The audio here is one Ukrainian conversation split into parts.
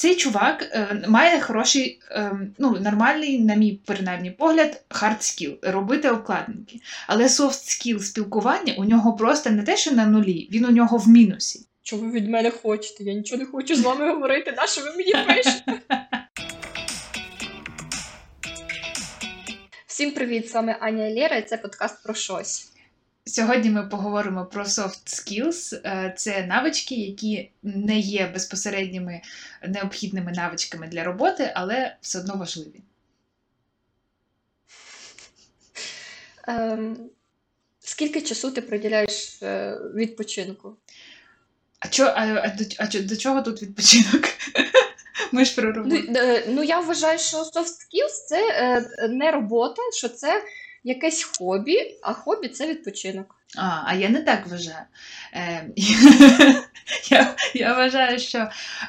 цей чувак е, має хороший, е, ну, нормальний, на мій принаймні погляд, hard skill – робити обкладинки. Але soft skill спілкування у нього просто не те, що на нулі, він у нього в мінусі. Що ви від мене хочете? Я нічого не хочу з вами говорити. На що ви мені пишете? Всім привіт! З вами Аня і Лєра, і це подкаст про щось. Сьогодні ми поговоримо про soft skills. Е, це навички, які не є безпосередніми необхідними навичками для роботи, але все одно важливі. Ем, скільки часу ти приділяєш е, відпочинку? А чо, а, а, до, а до чого тут відпочинок? Ми ж про роботу. Ну, ну я вважаю, що soft skills це не робота, що це якесь хобі, а хобі це відпочинок. А, а я не так вважаю. Е, я, я вважаю, що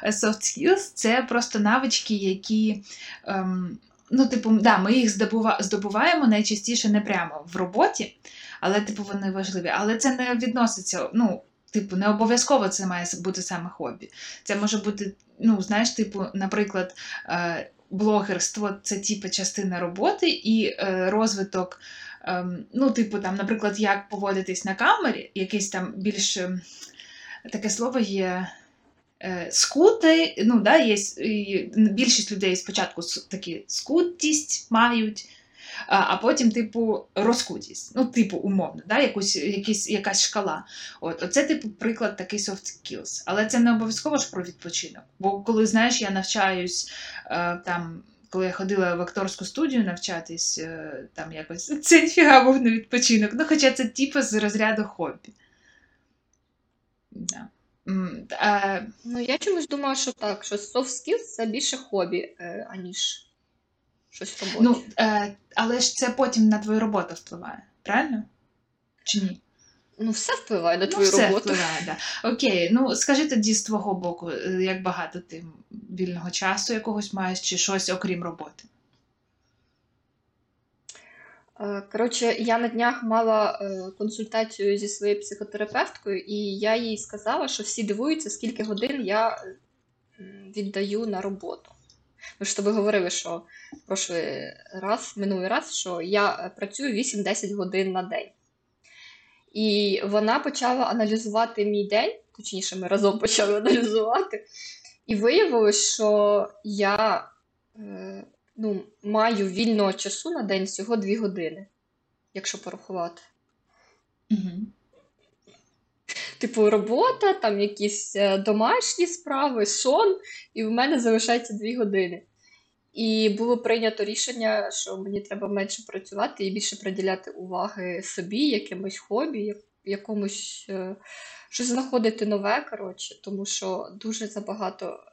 soft skills це просто навички, які. Ем, ну, типу, да, ми їх здобува, здобуваємо найчастіше не прямо в роботі, але, типу, вони важливі. Але це не відноситься. ну, Типу, не обов'язково це має бути саме хобі. Це може бути, ну, знаєш, типу, наприклад, е, блогерство це типу частина роботи і е, розвиток. е, ну, типу, там, наприклад, як поводитись на камері, якесь там більш ем, таке слово є. Е, скути, ну, да, є більшість людей спочатку такі скутість мають, а потім, типу, розкутість. Ну, типу, умовно, да, якусь, якісь, якась шкала. От, Оце, типу, приклад такий soft skills. Але це не обов'язково ж про відпочинок. Бо коли, знаєш, я навчаюсь е, там. Коли я ходила в акторську студію навчатись, е, там якось це ніфіга був не відпочинок. Ну, хоча це типу з розряду хобі. Да. А... Ну, я чомусь думала, що так, що soft skills це більше хобі, е, аніж щось робоче. Ну, е, але ж це потім на твою роботу впливає, правильно? Чи ні? Ну, все впливає на ну, твою ну, все роботу. впливає, да. Окей, ну скажи тоді з твого боку, е, як багато ти вільного часу якогось маєш, чи щось окрім роботи? Е, коротше, я на днях мала е, консультацію зі своєю психотерапевткою, і я їй сказала, що всі дивуються, скільки годин я віддаю на роботу. Ми ж тобі говорили, що прошлий раз, минулий раз, що я працюю 8-10 годин на день. І вона почала аналізувати мій день, точніше, ми разом почали аналізувати, і виявилось, що я е, ну, маю вільного часу на день всього 2 години, якщо порахувати. Угу. Типу, робота, там якісь е, домашні справи, сон, і в мене залишається 2 години. І було прийнято рішення, що мені треба менше працювати і більше приділяти уваги собі, якимось хобі, якомусь е, щось знаходити нове, коротше, тому що дуже забагато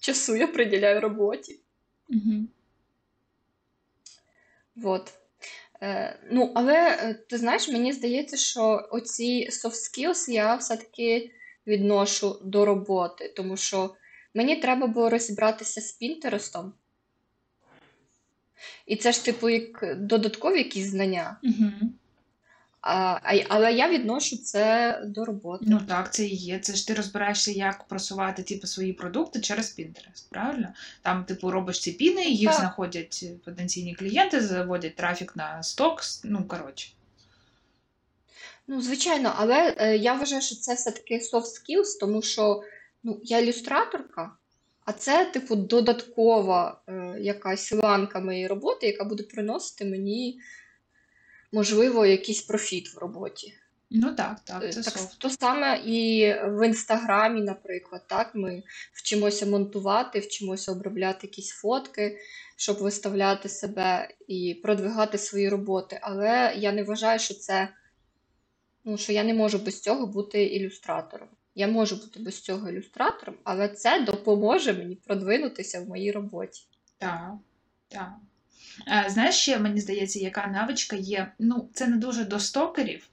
часу я приділяю роботі. Угу. Вот. Е, Ну, але е, ти знаєш, мені здається, що оці soft skills я все-таки відношу до роботи, тому що мені треба було розібратися з Пінтерестом. І це ж, типу, як додаткові якісь знання. Угу. А, Але я відношу це до роботи. Ну так, це і є. Це ж ти розбираєшся, як просувати типу, свої продукти через Pinterest, правильно? Там, типу, робиш ці піни, їх так. знаходять потенційні клієнти, заводять трафік на сток, ну коротше. Ну, звичайно, але е, я вважаю, що це все-таки soft skills, тому що ну, я ілюстраторка. А це, типу, додаткова е, якась ланка моєї роботи, яка буде приносити мені, можливо, якийсь профіт в роботі. Ну так, так. Е, це так софт. То саме і в інстаграмі, наприклад, так, ми вчимося монтувати, вчимося обробляти якісь фотки, щоб виставляти себе і продвигати свої роботи. Але я не вважаю, що це, ну, що я не можу без цього бути ілюстратором. Я можу бути без цього ілюстратором, але це допоможе мені продвинутися в моїй роботі. Так, так. Знаєш, ще, мені здається, яка навичка є. Ну, це не дуже до стокерів.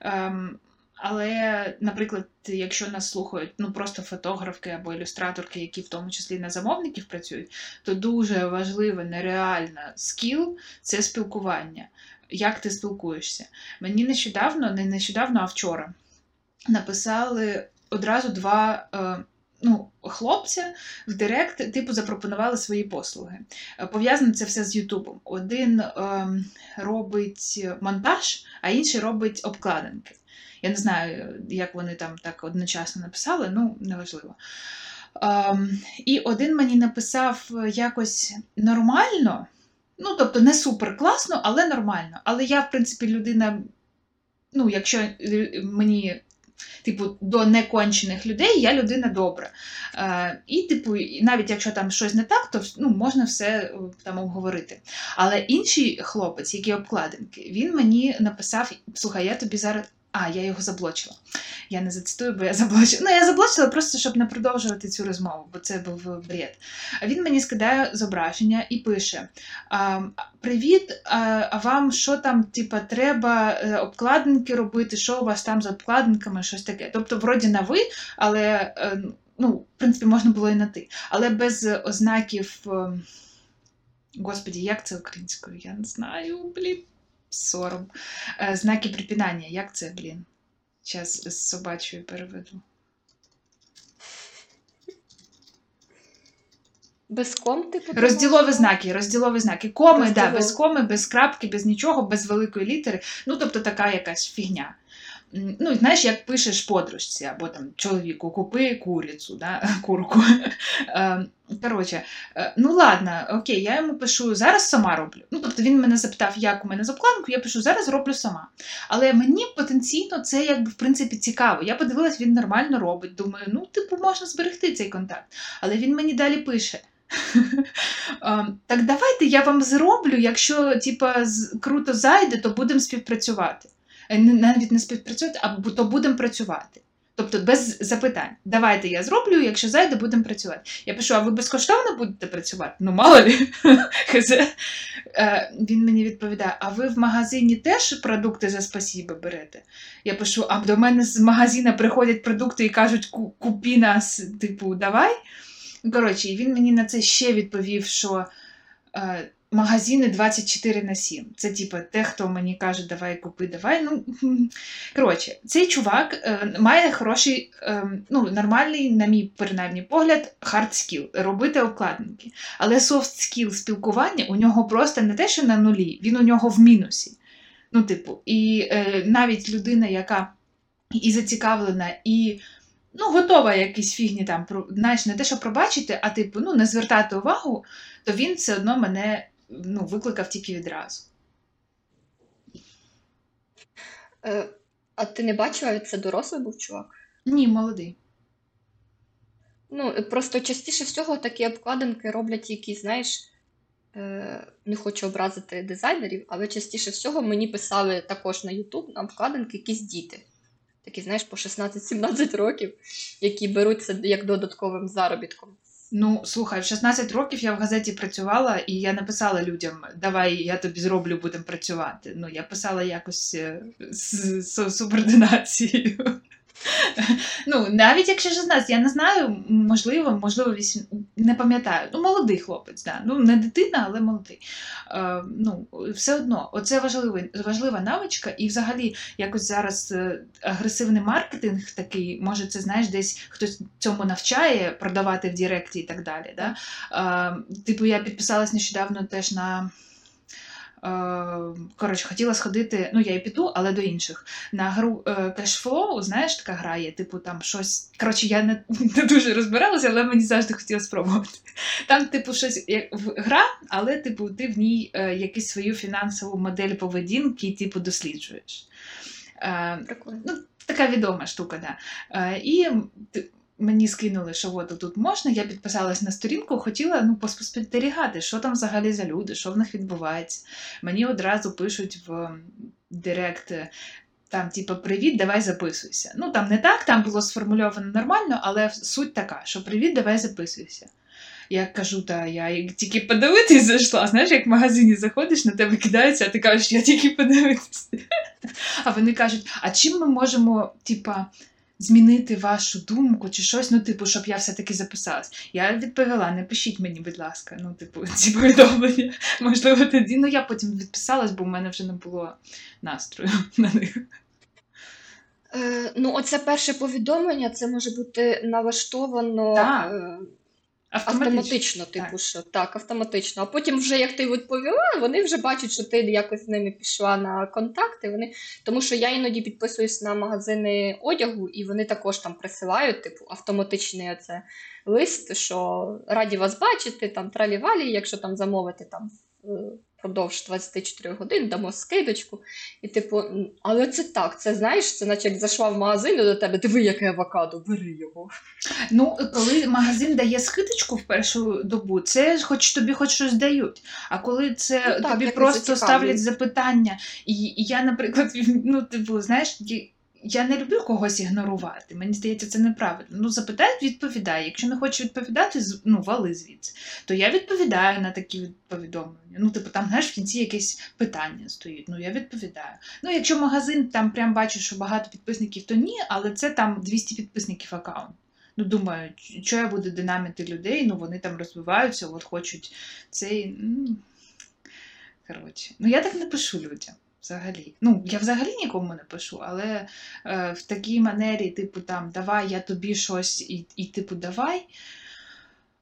Ем, але, наприклад, якщо нас слухають ну просто фотографки або ілюстраторки, які в тому числі на замовників працюють, то дуже важливе, нереальна скіл це спілкування. Як ти спілкуєшся? Мені нещодавно, не нещодавно, а вчора написали одразу два е, ну, хлопця в Директ, типу, запропонували свої послуги. Е, пов'язано це все з Ютубом. Один е, робить монтаж, а інший робить обкладинки. Я не знаю, як вони там так одночасно написали, ну неважливо. Ем, І один мені написав якось нормально, ну, тобто, не супер класно, але нормально. Але я, в принципі, людина, ну, якщо е, мені. Типу, до некончених людей я людина добра. Е, І, типу, навіть якщо там щось не так, то ну, можна все е, там обговорити. Але інший хлопець, який обкладинки, він мені написав: слухай, я тобі зараз а, я його заблочила. Я не зацитую, бо я заблочила. Ну, я заблочила просто, щоб не продовжувати цю розмову, бо це був бред. Він мені скидає зображення і пише: Привіт, а вам що там, типа, треба е, обкладинки робити, що у вас там з обкладинками, щось таке. Тобто, вроді на ви, але е, ну, в принципі, можна було і на ти. Але без ознаків. Ем, господі, як це українською? Я не знаю, блін сором. Е, знаки припинання. Як це, блін? Зараз з собачою переведу. Без ком, типу? Розділові знаки, розділові знаки. Коми, без да, без коми, без крапки, без нічого, без великої літери. Ну, тобто така якась фігня ну, знаєш, як пишеш подружці або там чоловіку, купи курицю, да? курку. Ем, коротше, е, ну ладно, окей, я йому пишу, зараз сама роблю. Ну, тобто він мене запитав, як у мене з обкладинкою, я пишу, зараз роблю сама. Але мені потенційно це якби в принципі цікаво. Я подивилась, він нормально робить. Думаю, ну, типу, можна зберегти цей контакт. Але він мені далі пише. Ем, так давайте я вам зроблю, якщо типа, круто зайде, то будемо співпрацювати. Е, навіть не співпрацювати, а то будемо працювати. Тобто без запитань. Давайте я зроблю, якщо зайде, будемо працювати. Я пишу, а ви безкоштовно будете працювати? Ну, мало лі. Е, він мені відповідає: а ви в магазині теж продукти за спасіби берете? Я пишу, а до мене з магазина приходять продукти і кажуть, купі нас, типу, давай. Коротше, і він мені на це ще відповів, що. Магазини 24 на 7. Це типу, те, хто мені каже, давай купи, давай. Ну, Коротше, цей чувак е, має хороший, е, ну, нормальний, на мій принаймні погляд, hard skill робити обкладинки. Але soft skill спілкування у нього просто не те, що на нулі, він у нього в мінусі. Ну, типу, І е, навіть людина, яка і зацікавлена, і ну, готова якісь фігні там, знаєш, не те, що пробачити, а типу, ну, не звертати увагу, то він все одно мене ну, викликав тільки відразу. Е, А ти не бачила, це дорослий був чувак? Ні, молодий. Ну, просто частіше всього такі обкладинки роблять якісь, знаєш, е, не хочу образити дизайнерів, але частіше всього мені писали також на YouTube на обкладинки якісь діти. Такі, знаєш, по 16-17 років, які беруться як додатковим заробітком. Ну, слухай, в 16 років я в газеті працювала, і я написала людям: Давай я тобі зроблю, будемо працювати. Ну, я писала якось е, з, з субординацією. Ну, навіть якщо 16, я не знаю, можливо, можливо, 8, не пам'ятаю. Ну, молодий хлопець, да. ну не дитина, але молодий. Е, ну, Все одно, оце важливий, важлива навичка, і взагалі якось зараз е, агресивний маркетинг такий, може, це знаєш, десь хтось цьому навчає продавати в Директі і так далі. Да? Е, типу, я підписалась нещодавно теж на. Е, коротше, хотіла сходити, ну я і піду, але до інших. На гру е, Cashflow, знаєш, така гра є, типу там щось. Коротше, я не не дуже розбиралася, але мені завжди хотіла спробувати. Там, типу, щось як гра, але типу, ти в ній е, якусь свою фінансову модель поведінки, типу, досліджуєш. Прикольно. Ну, Така відома штука, да. І мені скинули, що от тут можна. Я підписалась на сторінку, хотіла ну, поспостерігати, що там взагалі за люди, що в них відбувається. Мені одразу пишуть в Директ. Там, типу, привіт, давай записуйся. Ну, там не так, там було сформульовано нормально, але суть така, що привіт, давай записуйся. Я кажу, та я тільки подивитись зайшла. Знаєш, як в магазині заходиш, на тебе кидаються, а ти кажеш, я тільки подивитись. А вони кажуть, а чим ми можемо, типа, змінити вашу думку чи щось, ну, типу, щоб я все-таки записалась. Я відповіла: не пишіть мені, будь ласка, ну, типу, ці повідомлення. Можливо, тоді. Ну, я потім відписалась, бо в мене вже не було настрою на них. Е, ну, оце перше повідомлення, це може бути налаштовано Так. Автоматично. автоматично, типу, Так. що так, автоматично. А потім, вже як ти відповіла, вони вже бачать, що ти якось з ними пішла на контакти. Вони... Тому що я іноді підписуюсь на магазини одягу, і вони також там присилають, типу, автоматичний оце лист, що раді вас бачити, там тралі-валі, якщо там замовити там е, впродовж 24 годин, дамо скидочку. І типу, але це так, це знаєш, це наче як зайшла в магазин і до тебе, диви, яке авокадо, бери його. Ну, коли магазин дає скидочку в першу добу, це хоч тобі хоч щось дають. А коли це Ну, так, тобі просто ставлять запитання, і, і я, наприклад, ну, типу, знаєш, я- не люблю когось ігнорувати. Мені здається, це неправильно. Ну, запитають, відповідай. Якщо не хочеш відповідати, ну, вали звідси. То я відповідаю на такі повідомлення. Ну, типу, там, знаєш, в кінці якесь питання стоїть. Ну, я відповідаю. Ну, якщо магазин там прям бачу, що багато підписників, то ні, але це там 200 підписників аккаунт. Ну, думаю, що я буду динамити людей, ну вони там розвиваються, от хочуть цей. Коротше. Ну, я так не пишу людям. Взагалі. Ну, я взагалі нікому не пишу, але е, в такій манері, типу, там, давай, я тобі щось і, і типу, давай.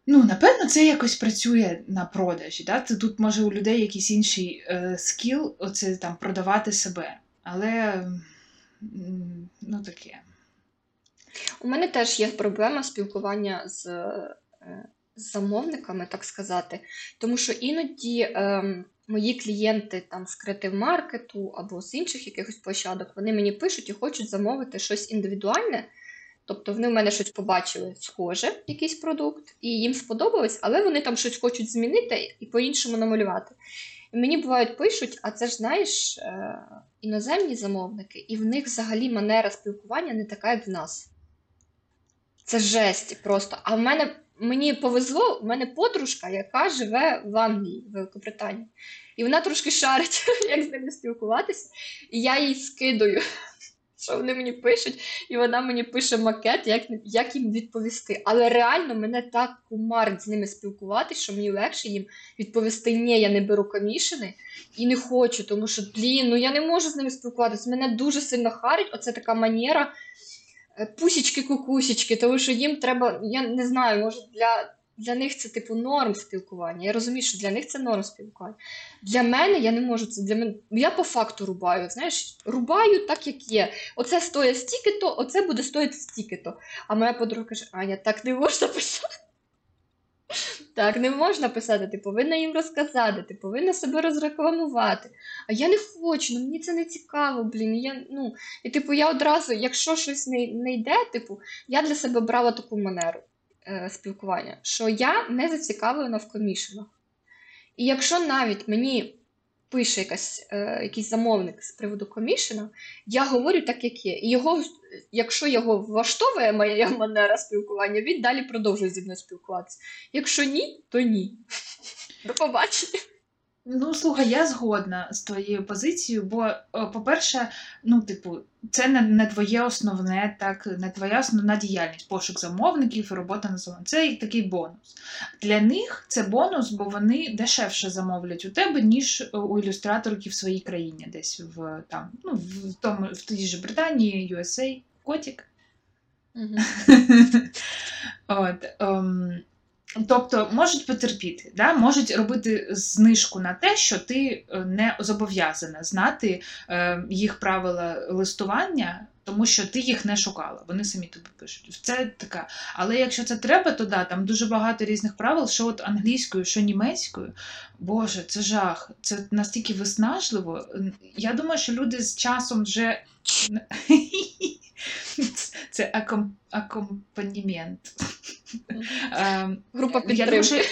Ну, напевно, це якось працює на продажі. Да? Це тут може у людей якийсь інший е, скіл, оце там продавати себе. Але ну таке. У мене теж є проблема спілкування е, з замовниками, так сказати, тому що іноді ем, мої клієнти там з креатив-маркету або з інших якихось площадок, вони мені пишуть і хочуть замовити щось індивідуальне. Тобто вони в мене щось побачили схоже, якийсь продукт, і їм сподобалось, але вони там щось хочуть змінити і по-іншому намалювати. І мені бувають пишуть, а це ж знаєш, е, іноземні замовники, і в них взагалі манера спілкування не така, як в нас. Це жесть просто. А в мене мені повезло, в мене подружка, яка живе в Англії, в Великобританії. І вона трошки шарить, як з ними спілкуватися. І я їй скидаю, що вони мені пишуть, і вона мені пише макет, як, як їм відповісти. Але реально мене так кумарить з ними спілкуватися, що мені легше їм відповісти: ні, я не беру комішини і не хочу, тому що, блін, ну я не можу з ними спілкуватися. Мене дуже сильно харить, оце така манера пусічки-кукусічки, тому що їм треба, я не знаю, може для, для них це типу норм спілкування. Я розумію, що для них це норм спілкування. Для мене я не можу це для мене. Я по факту рубаю. Знаєш, рубаю так, як є. Оце стоїть стільки-то, оце буде стоїти стільки-то. А моя подруга каже: Аня, так не можна писати. Так, не можна писати, ти повинна їм розказати, ти повинна себе розрекламувати. А я не хочу, ну мені це не цікаво, блін. Я, ну, і типу, я одразу, якщо щось не, не йде, типу, я для себе брала таку манеру е, спілкування, що я не зацікавлена в комішенах. І якщо навіть мені пише якась, е, якийсь замовник з приводу комішена, я говорю так, як є. І його, якщо його влаштовує моя манера спілкування, він далі продовжує зі мною спілкуватися. Якщо ні, то ні. До побачення. Ну, слухай, я згодна з твоєю позицією, бо, по-перше, ну, типу, це не, не твоє основне, так, не твоя основна діяльність, пошук замовників і робота на замовників. Це як такий бонус. Для них це бонус, бо вони дешевше замовлять у тебе, ніж у ілюстраторки в своїй країні, десь в там, ну, в тому, в тій ж Британії, USA, Котік. От, ем, тобто можуть потерпіти, да? можуть робити знижку на те, що ти е, не зобов'язана знати е, їх правила листування, тому що ти їх не шукала. Вони самі тобі пишуть. Це така. Але якщо це треба, то да, там дуже багато різних правил, що от англійською, що німецькою. Боже, це жах. Це настільки виснажливо. Я думаю, що люди з часом вже. Це акомпанімент. Ем, Група я підтримки.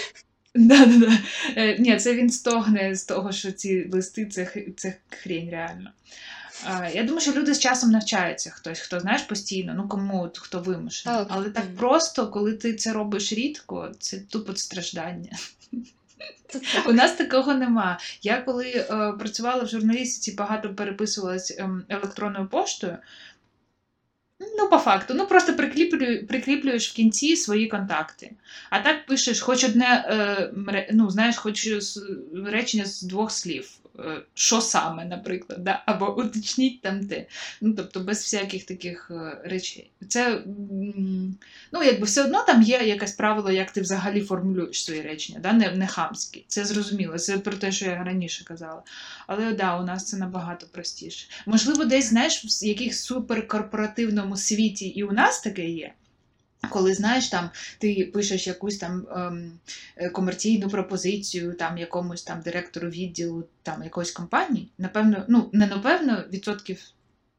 Да, да, да. Е, Ні, це він стогне з того, що ці листи це, це хрень реально. Е, Я думаю, що люди з часом навчаються хтось, хто знаєш постійно, ну кому хто вимушений. Так, Але так просто, коли ти це робиш рідко, це тупо страждання. У нас такого нема. Я коли е, працювала в журналістиці, багато переписувалась ем, електронною поштою. Ну, по факту, ну просто прикріплюю, прикріплюєш в кінці свої контакти. А так пишеш хоч одне, е, ну, знаєш, хоч з- речення з двох слів. Е, що саме, наприклад, да? або уточніть там те. Ну, тобто, без всяких таких е, речей. Це ну, якби все одно там є якесь правило, як ти взагалі формулюєш свої речення, да? не не хамські. Це зрозуміло. Це про те, що я раніше казала. Але да, у нас це набагато простіше. Можливо, десь знаєш, в якихось суперкорпоративному світі і у нас таке є. Коли знаєш, там ти пишеш якусь там ем, е, комерційну пропозицію там якомусь там директору відділу там якоїсь компанії, напевно, ну не напевно, відсотків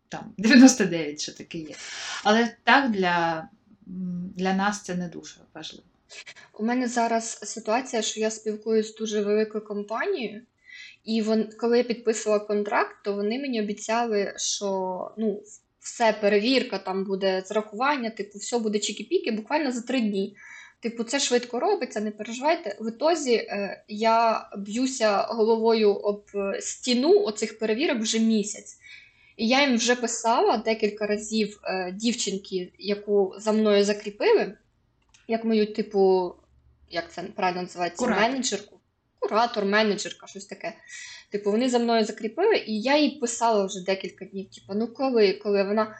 там 99, що таке є. Але так для, для нас це не дуже важливо. У мене зараз ситуація, що я спілкуюся з дуже великою компанією, і вон, коли я підписувала контракт, то вони мені обіцяли, що ну, все, перевірка, там буде зрахування, типу, все буде чікі-піки буквально за три дні. Типу, це швидко робиться, не переживайте. В ітозі е, я б'юся головою об стіну оцих перевірок вже місяць. І я їм вже писала декілька разів е, дівчинки, яку за мною закріпили, як мою, типу, як це правильно називається, Куратор. менеджерку. Куратор, менеджерка, щось таке. Типу, вони за мною закріпили, і я їй писала вже декілька днів. Типу, ну коли, коли вона.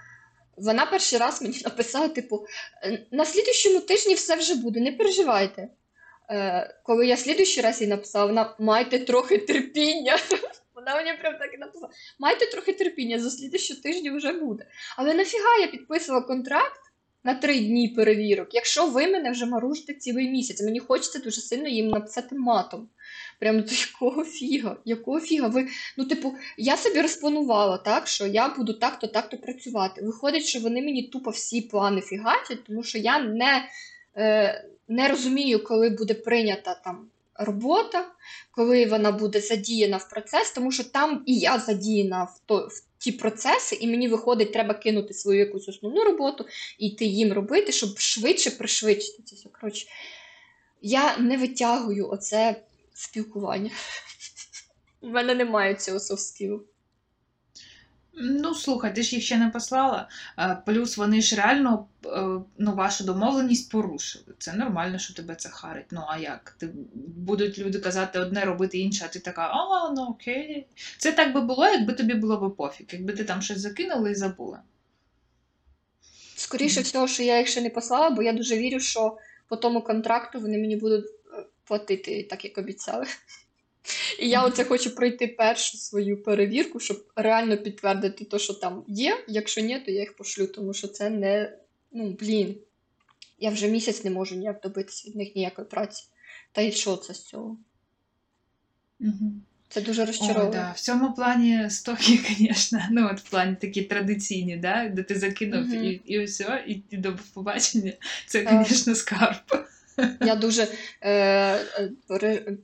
Вона перший раз мені написала: типу, на слідущому тижні все вже буде, не переживайте. Е, Коли я слідущий раз їй написала, вона майте трохи терпіння. Вона мені прям так і написала: майте трохи терпіння, за слідущого тижня вже буде. Але нафіга я підписувала контракт на три дні перевірок, якщо ви мене вже маружите цілий місяць. Мені хочеться дуже сильно їм написати матом. Прямо до якого фіга? Якого фіга? Ви, ну, типу, я собі розпланувала, так, що я буду так-то, так-то працювати. Виходить, що вони мені тупо всі плани фігачать, тому що я не е, не розумію, коли буде прийнята там робота, коли вона буде задіяна в процес, тому що там і я задіяна в, то, в ті процеси, і мені виходить, треба кинути свою якусь основну роботу і йти їм робити, щоб швидше пришвидшити це. Коротше, я не витягую оце спілкування. У мене немає цього софт-скілу. Ну, слухай, ти ж їх ще не послала. Плюс вони ж реально е, ну, вашу домовленість порушили. Це нормально, що тебе це харить. Ну, а як? Ти, Будуть люди казати одне, робити інше, а ти така, а, ну окей. Це так би було, якби тобі було б пофіг, якби ти там щось закинула і забула. Скоріше всього, що я їх ще не послала, бо я дуже вірю, що по тому контракту вони мені будуть платити так, як обіцяли. І я оце хочу пройти першу свою перевірку, щоб реально підтвердити те, що там є. Якщо ні, то я їх пошлю, тому що це не. Ну, блін. Я вже місяць не можу ніяк добитися від них ніякої праці. Та й що це з цього? Угу. Це дуже розчаровує. О, да. В цьому плані стоки, звісно, ну от в плані такі традиційні, да? де ти закинув угу. і і все, і, і до побачення. Це, звісно, скарб. Я дуже е, е,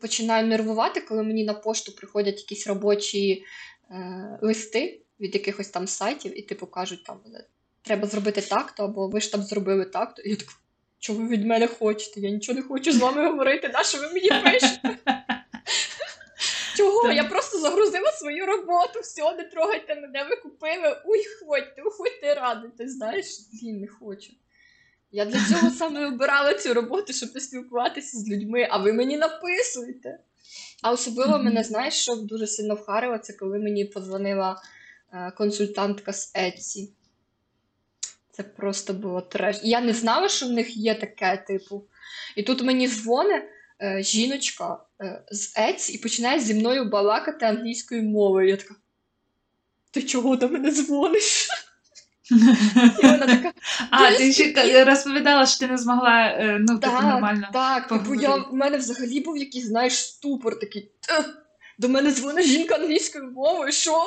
починаю нервувати, коли мені на пошту приходять якісь робочі е, листи від якихось там сайтів, і типу кажуть, там треба зробити так-то, або ви ж там зробили так-то. І я так, що ви від мене хочете? Я нічого не хочу з вами говорити, на що ви мені пишете? Чого? Я просто загрузила свою роботу, все, не трогайте мене, ви купили, уй, ходьте, ходьте радите, знаєш, він не хочу. Я для цього саме обирала цю роботу, щоб не спілкуватися з людьми, а ви мені написуєте. А особливо mm-hmm. мене, знаєш, що дуже сильно вхарило, це коли мені подзвонила е, консультантка з Etsy. Це просто було треш. Я не знала, що в них є таке, типу. І тут мені дзвонить е, жіночка е, з Etsy і починає зі мною балакати англійською мовою. Я така. Ти чого до мене дзвониш? І вона така. А, ти ще розповідала, що ти не змогла е, ну, типу, так, нормально. Так, типу, я, в мене взагалі був якийсь, знаєш, ступор такий. До мене дзвонить жінка англійською мовою, що?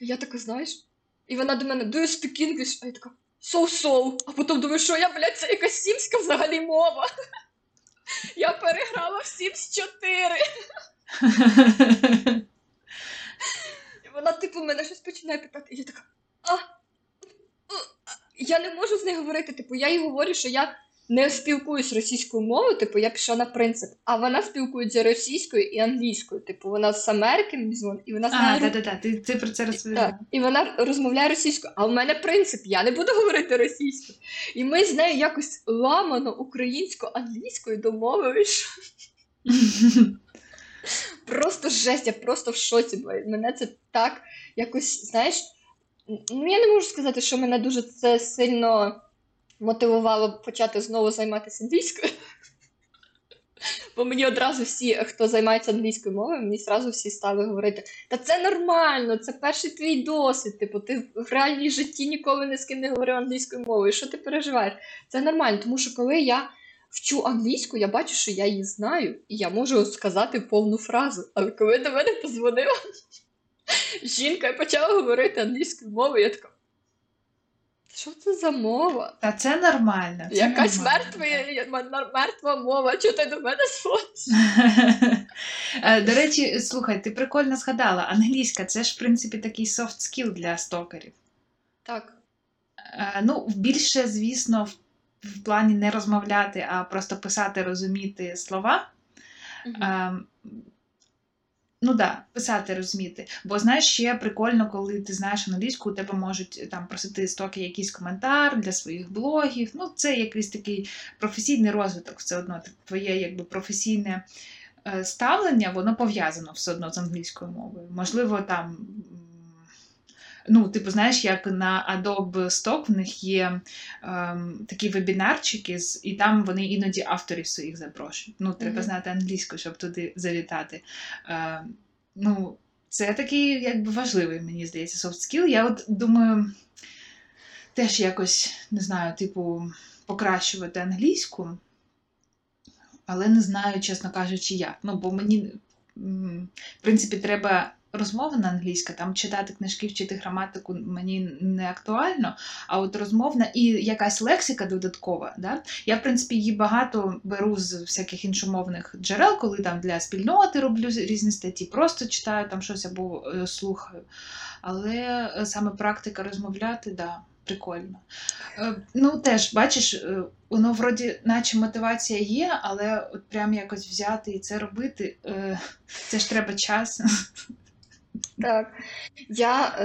І я така, знаєш, і вона до мене, do you speak English? А я така, so-so. А потім думаю, що я, блядь, це якась сімська взагалі мова. Я переграла в Sims 4. І вона, типу, мене щось починає питати, і я така, а я не можу з нею говорити. Типу, я їй говорю, що я не спілкуюсь російською мовою, типу, я пішла на принцип, а вона спілкується російською і англійською. Типу, вона з Америки і вона знає. А, так, так, ти, ти про це розповідала. І вона розмовляє російською, а в мене принцип, я не буду говорити російською. І ми з нею якось ламано українсько-англійською домовились. просто жесть, я просто в шоці. Мене це так якось, знаєш, ну я не можу сказати, що мене дуже це сильно мотивувало почати знову займатися англійською. Бо мені одразу всі, хто займається англійською мовою, мені одразу всі стали говорити: та це нормально, це перший твій досвід. Типу, ти в реальній житті ніколи ні з ким не говорив англійською мовою. Що ти переживаєш? Це нормально, тому що коли я вчу англійську, я бачу, що я її знаю, і я можу сказати повну фразу. Але коли до мене позвонила жінка почала говорити англійською мовою, я така. Що це за мова? Та це нормально. Це Якась нормально, мертва, мертва мова, чого ти до мене дзвониш? Е, До речі, слухай, ти прикольно згадала, англійська це ж, в принципі, такий софт скіл для стокерів. Так. Е, Ну, більше, звісно, в, в плані не розмовляти, а просто писати, розуміти слова. Мгм. Ну да, писати, розуміти. Бо знаєш, ще прикольно, коли ти знаєш англійську, у тебе можуть е, там просити стоки якийсь коментар для своїх блогів. Ну, це якийсь такий професійний розвиток, все одно твоє якби професійне е, ставлення, воно пов'язано все одно з англійською мовою. Можливо, там. Ну, типу, знаєш, як на Adobe Stock в них є ем, такі вебінарчики, і там вони іноді авторів своїх запрошують. Ну, треба Мгм. знати англійську, щоб туди завітати. Е, ну, це такий, якби важливий, мені здається, soft skill. Я от думаю, теж якось, не знаю, типу, покращувати англійську, але не знаю, чесно кажучи, як. Ну, бо мені, в принципі, треба розмовна англійська, там читати книжки, вчити граматику мені не актуально, а от розмовна і якась лексика додаткова. Да? Я, в принципі, її багато беру з всяких іншомовних джерел, коли там для спільноти роблю різні статті, просто читаю там щось або е, слухаю. Але е, саме практика розмовляти, да, прикольно. Е, Ну, теж, бачиш, воно вроді, наче мотивація є, але от прям якось взяти і це робити, це ж треба час. Так. Я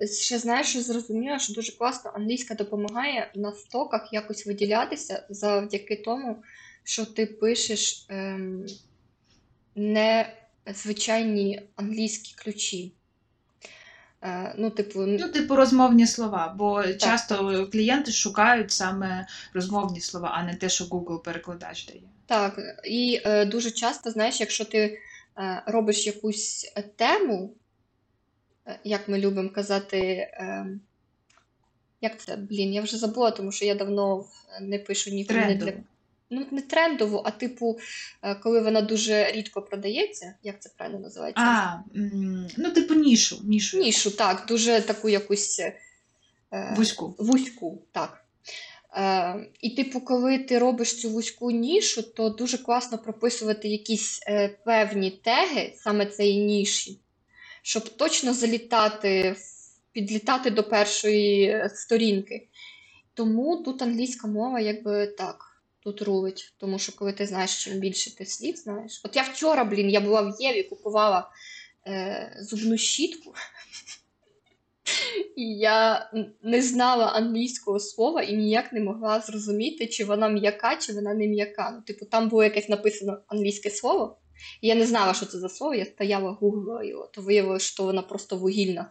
е, ще знаю, що зрозуміла, що дуже класно англійська допомагає на стоках якось виділятися завдяки тому, що ти пишеш ем, не звичайні англійські ключі. Е, ну, типу, н- Ну, типу, розмовні слова, бо часто клієнти шукають саме розмовні слова, а не те, що Google перекладач дає. Так, і е, дуже часто, знаєш, якщо ти е, робиш якусь тему, як ми любимо казати, е, як це, блін, я вже забула, тому що я давно е, не пишу ніколи не для. Ну, не трендову, а типу, е, коли вона дуже рідко продається, як це правильно називається? А, ну, типу, нішу. Нішу. Нішу, так, дуже таку якусь е, Вузьку. вузьку, так. Е, і, типу, коли ти робиш цю вузьку нішу, то дуже класно прописувати якісь е, певні теги саме цієї ніші, щоб точно залітати, підлітати до першої сторінки. Тому тут англійська мова, якби так, тут рулить. Тому що коли ти знаєш, чим більше ти слів знаєш. От я вчора, блін, я була в Єві, купувала е, зубну щітку. І я не знала англійського слова і ніяк не могла зрозуміти, чи вона м'яка, чи вона не м'яка. Ну, типу, там було якесь написано англійське слово, я не знала, що це за слово, я стояла, гуглила його, то виявилося, що вона просто вугільна.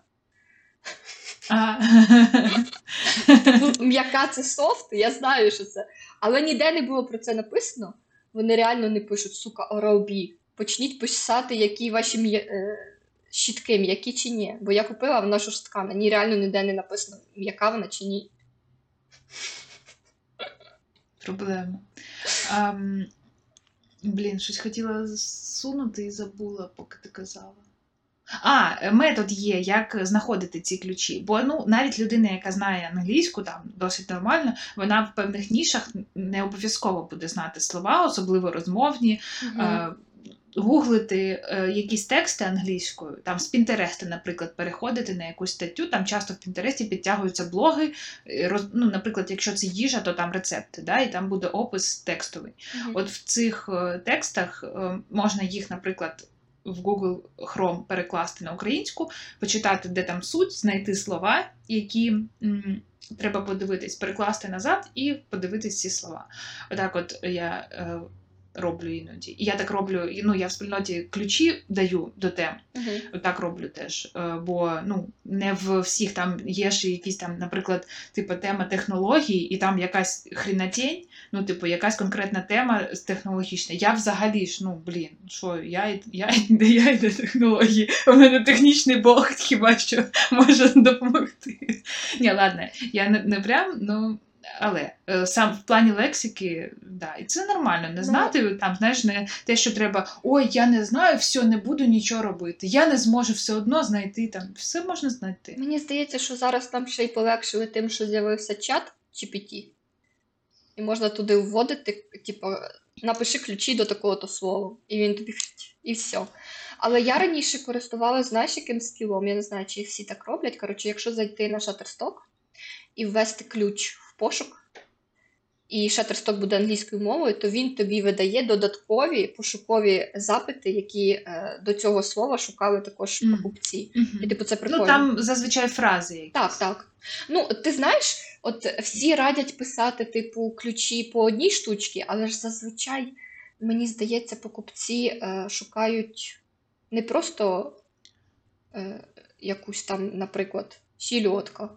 Ну, м'яка це софт, я знаю, що це. Але ніде не було про це написано. Вони реально не пишуть, сука, Oral-B. Почніть писати, які ваші е, щітки, м'які чи ні. Бо я купила, вона жорстка. На ній реально ніде не написано, м'яка вона чи ні. Проблема. Ам, блін, щось хотіла сунути і забула, поки ти казала. А, метод є, як знаходити ці ключі. Бо ну, навіть людина, яка знає англійську, там досить нормально, вона в певних нішах не обов'язково буде знати слова, особливо розмовні. Е, Гуглити е, якісь тексти англійською, там з Пінтереста, наприклад, переходити на якусь статтю. Там часто в Пінтересті підтягуються блоги. е, роз, ну, наприклад, якщо це їжа, то там рецепти, да, і там буде опис текстовий. Мгм. От в цих е, текстах е, можна їх, наприклад, в Google Chrome перекласти на українську, почитати, де там суть, знайти слова, які м, треба подивитись, перекласти назад і подивитись ці слова. Отак, от я роблю іноді. І я так роблю, ну я в спільноті ключі даю до тем. Угу. Так роблю теж. Е, Бо ну не в всіх там є ж якісь там, наприклад, типу тема технологій, і там якась хрінатень, ну, типу, якась конкретна тема технологічна. Я взагалі ж, ну блін, що я я, я, я йде технології. У мене технічний Бог хіба що може допомогти. Ні, ладно, я не, не прям, ну. Але е, сам в плані лексики, да, і це нормально не Ну, знати. Там знаєш, не те, що треба ой, я не знаю, все, не буду нічого робити. Я не зможу все одно знайти там. Все можна знайти. Мені здається, що зараз нам ще й полегшили тим, що з'явився чат GPT. І можна туди вводити, типу, напиши ключі до такого-то слова. І він тобі і все. Але я раніше користувалася, знаєш, яким скілом? Я не знаю, чи всі так роблять. Коротше, якщо зайти на Shutterstock і ввести ключ пошук, і Shutterstock буде англійською мовою, то він тобі видає додаткові пошукові запити, які е, до цього слова шукали також покупці. Мгм. І типу це прикольно. Ну там зазвичай фрази якісь. Так, так. Ну, ти знаєш, от всі радять писати, типу, ключі по одній штучці, але ж зазвичай, мені здається, покупці е, шукають не просто е, якусь там, наприклад, сільотка,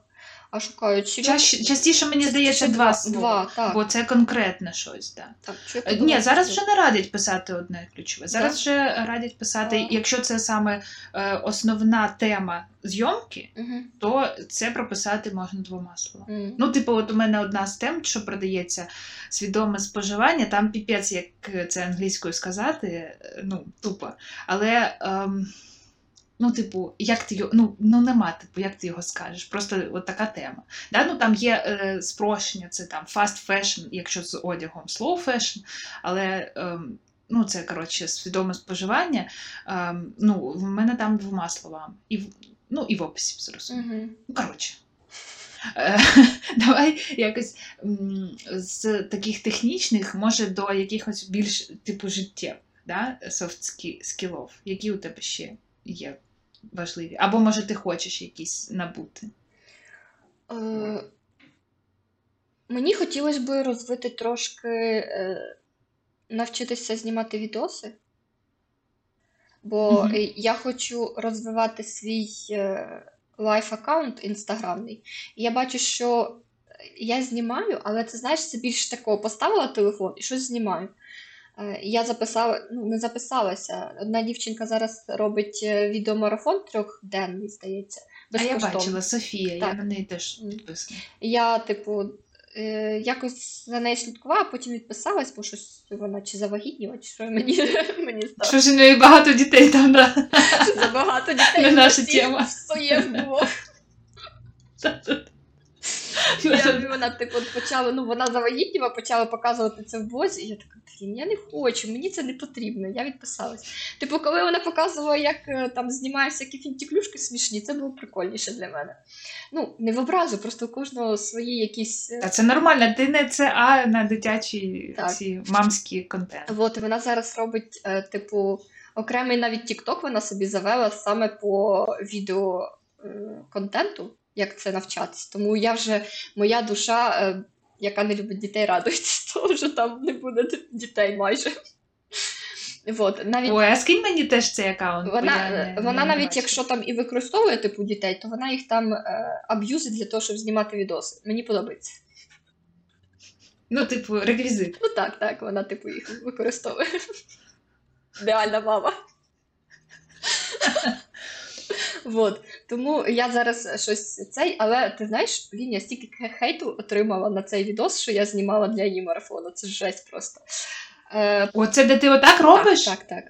а шукають. Чаще- частіше мені здається два слова. Два, так. Бо це конкретне щось, да. так що Е, Ні, зараз вже не радять писати одне ключове. Зараз вже радять писати, А. якщо це саме е, основна тема зйомки, Мгм, то це прописати можна двома словами. мгм. Ну, типу, от у мене одна з тем, що продається свідоме споживання, там піпець, як це англійською сказати, е, ну, тупо. Але, ем, ну, типу, як ти його, ну, ну нема, типу, як ти його скажеш? Просто от така тема. Да? Ну, там є е, спрощення, це там fast fashion, якщо з одягом slow fashion, але. Ем, Ну, це коротше свідоме споживання. Ем, ну, в мене там двома словами. І в, ну, і в описі зрозуміло. Мгм. Ну, коротше. Е, Давай якось з таких технічних, може, до якихось більш типу життєвих, да? soft skill ов, які у тебе ще є важливі. Або, може, ти хочеш якісь набути. Е, Мені хотілося б розвити трошки, е, навчитися знімати відоси, бо е, я хочу розвивати свій life-акаунт інстаграмний. І я бачу, що я знімаю, але це знаєш, це більш такого поставила телефон і щось знімаю. Е, Я записала, ну не записалася. Одна дівчинка зараз робить е, відеомарафон трьохденний, здається. А я безкоштовно. бачила Софія, я на неї теж підписана. Я, типу, е, якось за нею слідкувала, а потім відписалась, бо щось вона чи завагітніла, чи що мені, мені стало. Що ж у неї багато дітей там, да? Забагато дітей. Не наша тема. Своє було. Я, вона, типу, почала, ну, вона завагітніла, почала показувати це в блозі, і я така, блін, я не хочу, мені це не потрібно. Я відписалась. Типу, коли вона показувала, як е, там знімає всякі фінтіклюшки смішні, це було прикольніше для мене. Ну, не в образу, просто у кожного свої якісь. е, Та це нормально, ти не це, а на дитячі ці мамські контент. От, вона зараз робить, е, типу, окремий навіть TikTok вона собі завела саме по відео контенту, як це навчатись. Тому я вже, моя душа, е, яка не любить дітей, радується того, що там не буде дітей майже. От, навіть Ой, а скинь мені теж цей аккаунт. вона, не- вона не навіть бачила. якщо там і використовує типу дітей, то вона їх там е, аб'юзить для того, щоб знімати відоси. Мені подобається. Ну, типу, реквізит. Ну так, так, вона типу їх використовує. Ідеальна мама. Вот. Тому я зараз щось цей, але ти знаєш, блін, я стільки хейту отримала на цей відос, що я знімала для її марафону. Це жесть просто. Е, Оце де ти отак робиш? Так, так, так.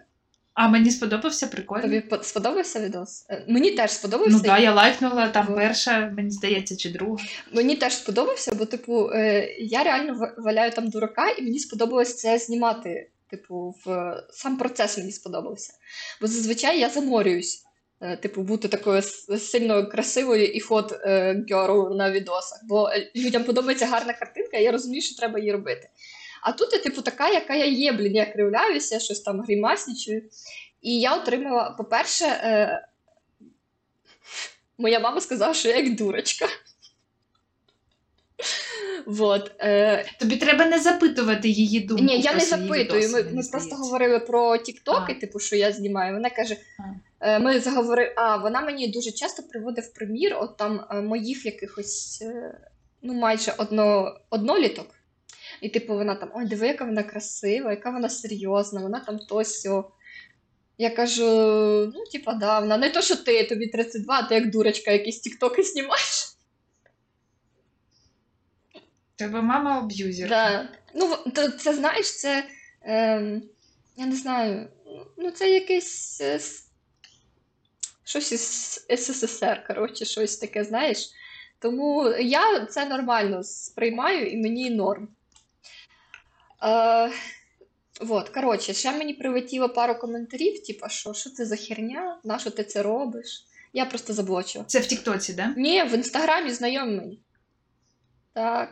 А мені сподобався, прикольно. Тобі сподобався відос? Е, Мені теж сподобався. Ну так, да, я лайкнула там Вот. перша, мені здається, чи друга. Мені теж сподобався, бо, типу, е, я реально валяю там дурака, і мені сподобалось це знімати. Типу, в сам процес мені сподобався. Бо зазвичай я заморююсь. Е, Типу, бути такою с- сильно красивою і ход герл на відосах. Бо людям подобається гарна картинка, і я розумію, що треба її робити. А тут я, типу, така, яка я є, блін, я кривляюся, щось там грімаснічую. І я отримала, по-перше, е, моя мама сказала, що я як дурочка. Вот. Е, Тобі треба не запитувати її думку. ні, я не запитую. Ми, ми просто говорили про тіктоки, типу, що я знімаю. Вона каже: А. е, ми заговорили, а вона мені дуже часто приводить в примір от там е, моїх якихось, е, ну майже одно, одноліток. І типу вона там, ой, диви, яка вона красива, яка вона серйозна, вона там то сьо. Я кажу, ну, типа, да, вона не то, що ти, тобі 32, а ти як дурочка якісь тіктоки знімаєш. Тебе мама аб'юзер. Да. Ну, то, це знаєш, це. ем, я не знаю. Ну, це якесь. Щось із СССР, коротше, щось таке, знаєш. Тому я це нормально сприймаю і мені норм. Е, вот, коротше, ще мені прилетіло пару коментарів, типа, що, що це за херня, на що ти це робиш? Я просто заблочила. Це в Тіктоці, да? Ні, в інстаграмі знайомі мені. Так.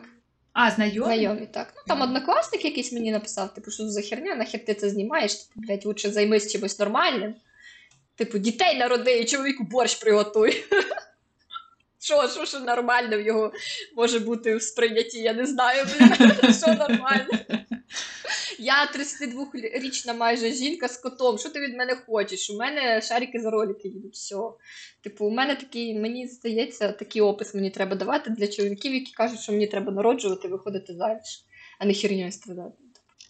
А, знайомі? Знайомі, так. Ну там однокласник якийсь мені написав, типу, що за херня, нахер ти це знімаєш, типу, блядь, лучше займись чимось нормальним. Типу, дітей народи, і чоловіку борщ приготуй. Що, що, що нормально в його може бути в сприйнятті, я не знаю, що нормально. Я 32-річна майже жінка з котом. Що ти від мене хочеш? У мене шарики за ролики їдуть. Все. Типу, у мене такий, мені здається, такий опис мені треба давати для чоловіків, які кажуть, що мені треба народжувати, виходити заміж, а не херньою страдати.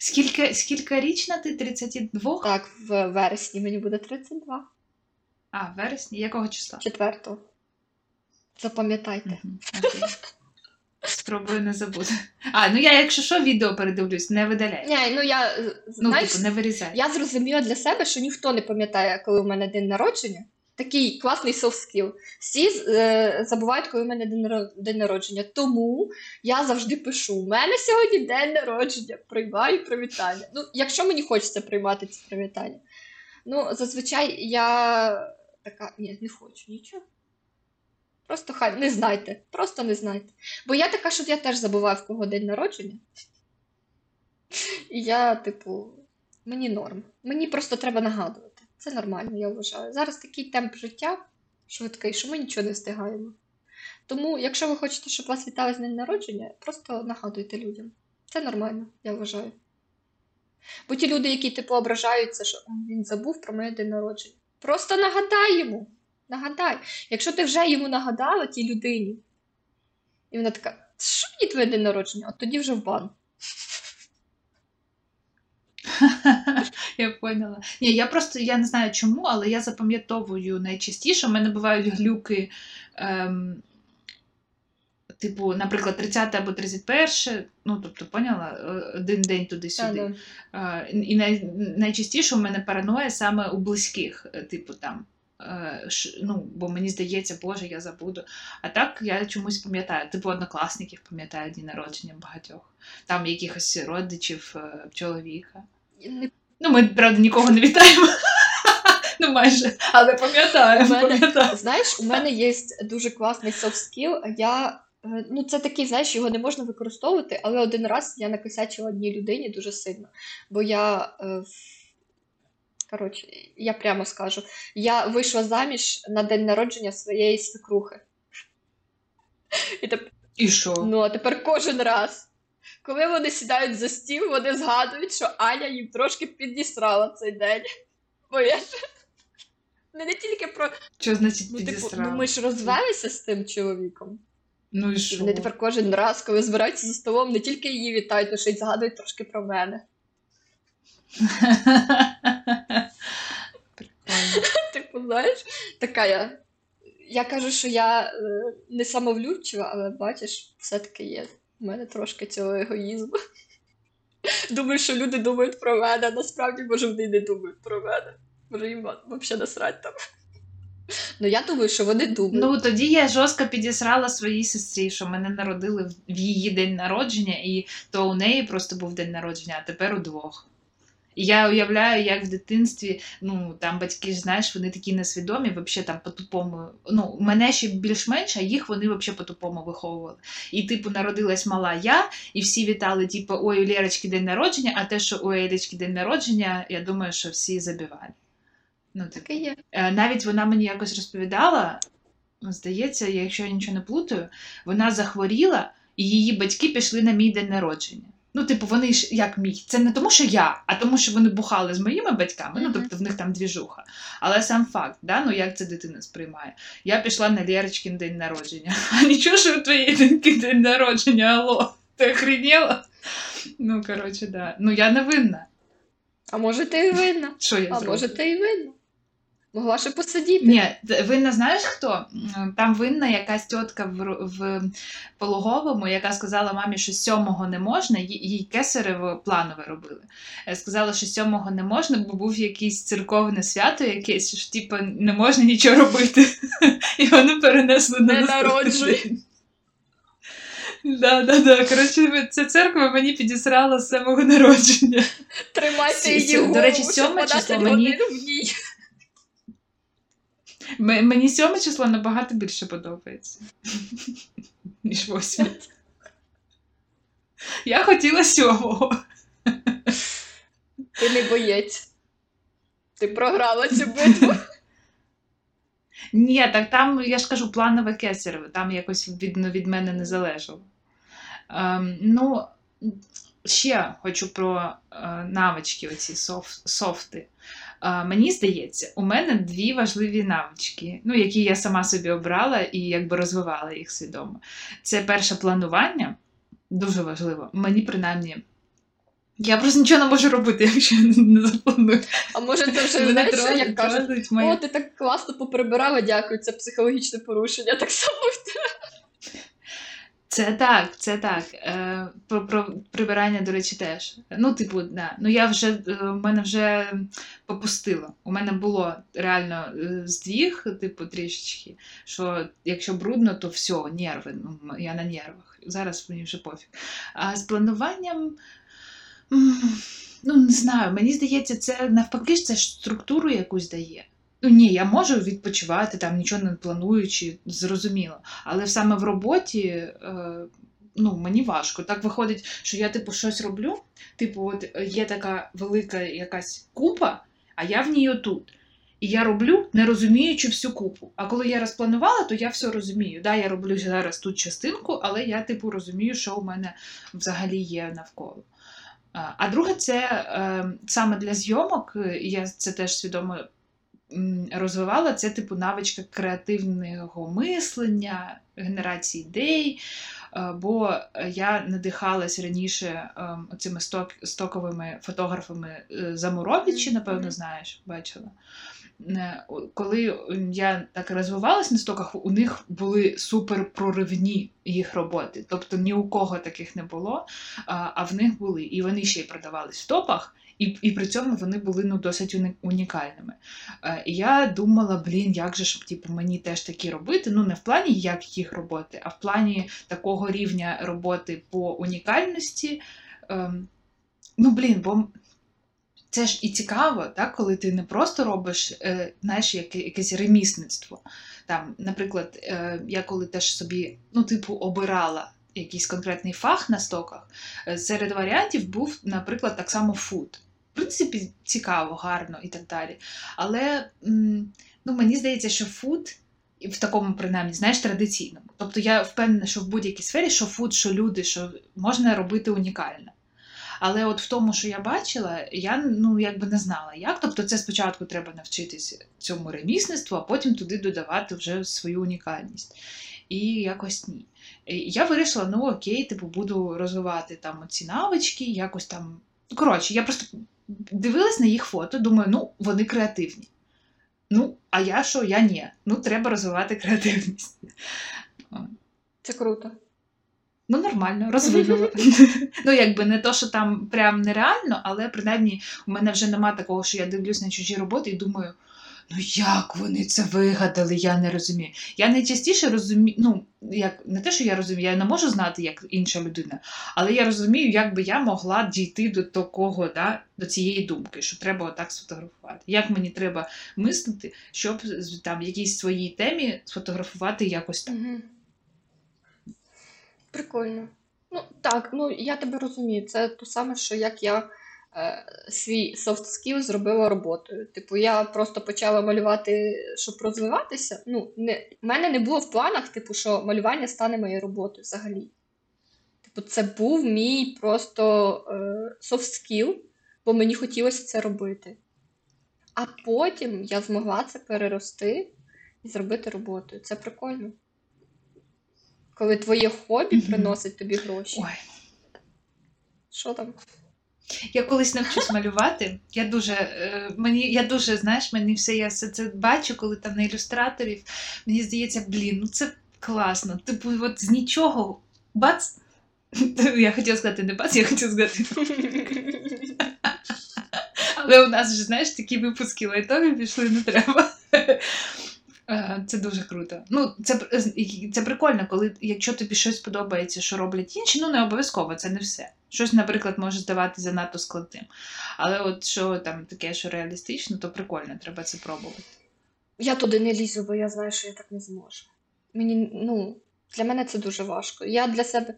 Скільки, скільки річна ти? 32? Так, в вересні мені буде 32, А, в вересні. Якого числа? 4. Запам'ятайте. Окей. Спробую не забути. А, ну я, якщо що, відео передивлюсь, не видаляй. Ні, ну я е, Ну, знаєш, типу, не вирізай. я зрозуміла для себе, що ніхто не пам'ятає, коли у мене день народження. Такий класний soft skill. Всі е, забувають, коли у мене день, день народження. Тому я завжди пишу: у мене сьогодні день народження. Приймаю привітання. Ну, якщо мені хочеться приймати ці привітання. Ну, зазвичай я така, ні, не хочу нічого. Просто хай не знайте, просто не знайте. Бо я така, що я теж забуваю, в кого день народження. І я, типу, мені норм. Мені просто треба нагадувати. Це нормально, я вважаю. Зараз такий темп життя швидкий, що ми нічого не встигаємо. Тому, якщо ви хочете, щоб вас вітали з днем народження, просто нагадуйте людям. Це нормально, я вважаю. Бо ті люди, які типу ображаються, що він забув про моє день народження. Просто нагадай йому. Нагадай. Якщо ти вже йому нагадала тій людині, і вона така, що мені твоє день народження? От тоді вже в бан. Я поняла. Ні, я просто я не знаю чому, але я запам'ятовую найчастіше. У мене бувають глюки. Ем, Типу, наприклад, 30 або 31, ну тобто, поняла, Е, один день туди-сюди. Та-да. Е, І най, найчастіше у мене параноя саме у близьких, е, типу там. Ну, бо мені здається, Боже, я забуду. А так я чомусь пам'ятаю, типу однокласників пам'ятаю дні народження багатьох, там якихось родичів чоловіка. Не Ну, ми, правда, нікого не вітаємо. Ну, майже, але пам'ятаємо, пам'ятаю. Знаєш, у мене є дуже класний soft skill. Я, ну, це такий, знаєш, його не можна використовувати, але один раз я накосячила одній людині дуже сильно. Бо я, е, коротше, я прямо скажу, я вийшла заміж на день народження своєї свекрухи. І теп- І що? ну, а тепер кожен раз. Коли вони сідають за стіл, вони згадують, що Аня їм трошки підісрала цей день. Бо я ж не, не тільки про Що значить Ну, типу, ну ми ж розвелися з тим чоловіком. Ну і що? вони тепер кожен раз, коли збираються за столом, не тільки її вітають, але ще й згадують трошки про мене. Типу, знаєш, така я. Я кажу, що я е, не самовлюбчива, але бачиш, все-таки є. У мене трошки цього егоїзму. Думаю, що люди думають про мене, а насправді, може, вони не думають про мене. Може, їм взагалі насрать там. Ну, я думаю, що вони думають. Ну тоді я жорстко підісрала своїй сестрі, що мене народили в- її день народження, і то у неї просто був день народження, а тепер удвох. І я уявляю, як в дитинстві, ну там батьки знаєш, вони такі несвідомі, взагалі там по-тупому. Ну, мене ще більш-менш, а їх вони взагалі по-тупому виховували. І, типу, народилась мала я, і всі вітали, типу, ой, у Лєрочки день народження, а те, що у Елічки день народження, я думаю, що всі забивали. Ну, Таке є. Е, Навіть вона мені якось розповідала, здається, якщо я нічого не плутаю, вона захворіла і її батьки пішли на мій день народження. Ну, типу, вони ж як мій. Це не тому, що я, а тому, що вони бухали з моїми батьками. Ну, тобто в них там двіжуха. Але сам факт, да? ну як це дитина сприймає. Я пішла на Лєрочкин день народження. А нічого, що у твоєї доньки день народження, алло, ти охренела? Ну, коротше, да. Ну я не винна. А може ти і винна? Що я А зроблю? може ти і винна? Могла ще посидіти. Ні, винна знаєш хто? Там винна якась тітка в, в пологовому, яка сказала мамі, що сьомого не можна, їй кесарево планове робили. Е, Сказала, що сьомого не можна, бо був якийсь церковне свято якесь, що типу, не можна нічого робити. І вони перенесли на Не народжуй. Да, да, да. Коротше, ця церква мені підісрала з самого народження. Тримайте її до речі, сьоме число мені- в ній. Мені сьоме число набагато більше подобається, ніж восьме. Я хотіла сьомого. Ти не боєць. Ти програла цю битву. Ні, так там, я ж кажу, планове кесарево, там якось від, ну, від мене не залежало. Ем, ну, ще хочу про е, навички, оці соф, софти. Мені здається, у мене дві важливі навички, ну, які я сама собі обрала і якби розвивала їх свідомо. Це перше планування, дуже важливо. Мені принаймні. Я просто нічого не можу робити, якщо я не запланую. А може це вже знаєш, тролить- як кажуть, о, ти так класно поприбирала, дякую, це психологічне порушення. Так само Це так, це так. Е, про, про прибирання, до речі, теж. Ну, типу, да. Ну я вже е, в мене вже попустило. У мене було реально е, здвіг, типу, трішечки, що якщо брудно, то все, нерви. Ну, я на нервах. Зараз мені вже пофіг. А з плануванням. Ну, не знаю, мені здається, це навпаки ж це ж структуру якусь дає. Ну ні, я можу відпочивати, там нічого не плануючи, зрозуміло. Але саме в роботі е, ну, мені важко. Так виходить, що я типу щось роблю. Типу, от е, є така велика якась купа, а я в ній отут. І я роблю, не розуміючи всю купу. А коли я розпланувала, то я все розумію. Да, я роблю зараз тут частинку, але я, типу, розумію, що у мене взагалі є навколо. А а друге, це е, саме для зйомок, е, я це теж свідомо розвивала, це типу навичка креативного мислення, генерації ідей. Е, Бо я надихалась раніше ем, сток, стоковими фотографами е, Замуровичі, напевно, знаєш, бачила. Е, Коли я так розвивалась на стоках, у них були супер проривні їх роботи. Тобто ні у кого таких не було, а а в них були. І вони ще й продавались в топах, і, і при цьому вони були ну, досить унікальними. Е, І я думала, блін, як же ж типу, мені теж такі робити. Ну, не в плані як їх роботи, а в плані такого рівня роботи по унікальності. Ем, ну, блін, бо це ж і цікаво, так, коли ти не просто робиш, е, знаєш, якесь ремісництво. Там, наприклад, е, я коли теж собі, ну, типу, обирала якийсь конкретний фах на стоках, серед варіантів був, наприклад, так само food. В принципі, цікаво, гарно і так далі. Але ну, мені здається, що food в такому, принаймні, знаєш, традиційному. Тобто я впевнена, що в будь-якій сфері, що food, що люди, що можна робити унікально. Але от в тому, що я бачила, я ну якби не знала, як. Тобто, це спочатку треба навчитися цьому ремісництву, а потім туди додавати вже свою унікальність. І якось ні. Я вирішила, ну окей, типу, буду розвивати там ці навички, якось там. Коротше, я просто дивилась на їх фото, думаю, ну, вони креативні. Ну, а я що? Я ні. Ну, треба розвивати креативність. Це круто. Ну, нормально, розвинула. ну, якби не то, що там прям нереально, але принаймні у мене вже нема такого, що я дивлюсь на чужі роботи і думаю, ну як вони це вигадали, я не розумію. Я найчастіше розумію, ну, як не те, що я розумію, я не можу знати, як інша людина, але я розумію, як би я могла дійти до такого, да, до цієї думки, що треба отак сфотографувати. Як мені треба мислити, щоб там в якійсь своїй темі сфотографувати якось так. Угу. Прикольно. Ну, так, ну я тебе розумію. Це то саме, що як я свій soft skill зробила роботою. Типу, я просто почала малювати, щоб розвиватися. Ну, не, в мене не було в планах, типу, що малювання стане моєю роботою взагалі. Типу, це був мій просто е, soft skill, бо мені хотілося це робити. А потім я змогла це перерости і зробити роботою. Це прикольно. Коли твоє хобі приносить тобі гроші. Ой. Що там? Я колись навчусь малювати. Я дуже, е, мені, я дуже, знаєш, мені все, я все це бачу, коли там на ілюстраторів. Мені здається, блін, ну це класно. Типу, от з нічого бац. Я хотіла сказати не бац, я хотіла сказати. Але у нас же, знаєш, такі випуски лайтові пішли, не треба. Е, Це дуже круто. Ну, це, це прикольно, коли якщо тобі щось подобається, що роблять інші, ну не обов'язково, це не все. Щось, наприклад, може здавати занадто складним. Але от що там таке, що реалістично, то прикольно, треба це пробувати. Я туди не лізу, бо я знаю, що я так не зможу. Мені, ну, для мене це дуже важко. Я для себе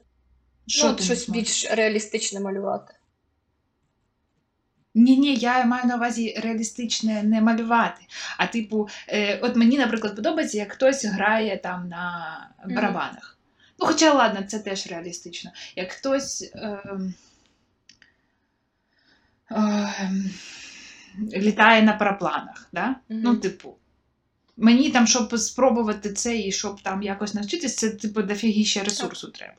Що ну, от щось більш реалістичне малювати. Ні, ні, я маю на увазі реалістичне не малювати. А типу, е, от мені, наприклад, подобається, як хтось грає там на барабанах. Ну, хоча ладно, це теж реалістично. Як хтось. е, е, літає на парапланах, да? Мгм. Ну, типу. Мені там, щоб спробувати це і щоб там якось навчитись, це типу дофігіще ресурсу треба.